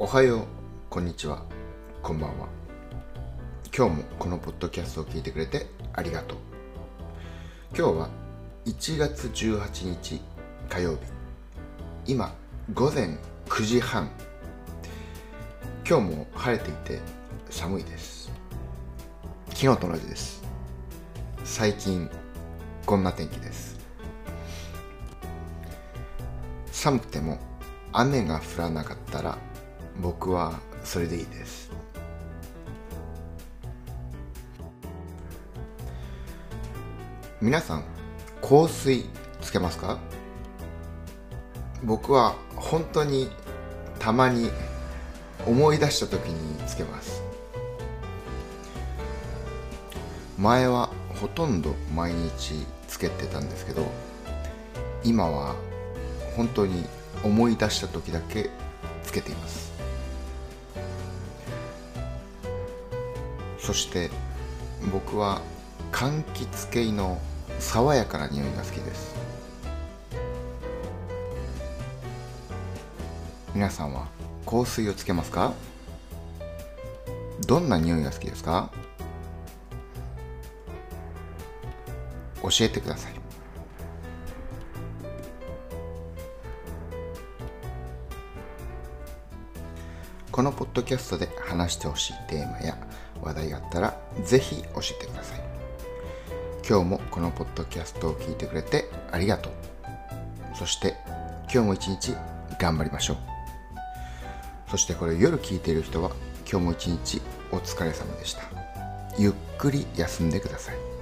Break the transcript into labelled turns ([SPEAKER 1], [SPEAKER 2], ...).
[SPEAKER 1] おはようこんにちはこんばんは。今日もこのポッドキャストを聞いてくれてありがとう。今日は1月18日火曜日。今午前9時半。今日も晴れていて寒いです。昨日と同じです。最近こんな天気です。寒くても雨が降らなかったら僕はそれでいいです。皆さん香水つけますか？僕は本当にたまに思い出した時につけます。前はほとんど毎日つけてたんですけど今は本当に思い出した時だけつけています。そして僕は柑橘系の爽やかな匂いが好きです。皆さんは香水をつけますか？どんな匂いが好きですか？教えてください。このポッドキャストで話してほしいテーマや話題があったらぜひ教えてください。今日もこのポッドキャストを聞いてくれてありがとう。そして今日も一日頑張りましょう。そしてこれ夜聞いている人は今日も一日お疲れ様でした。ゆっくり休んでください。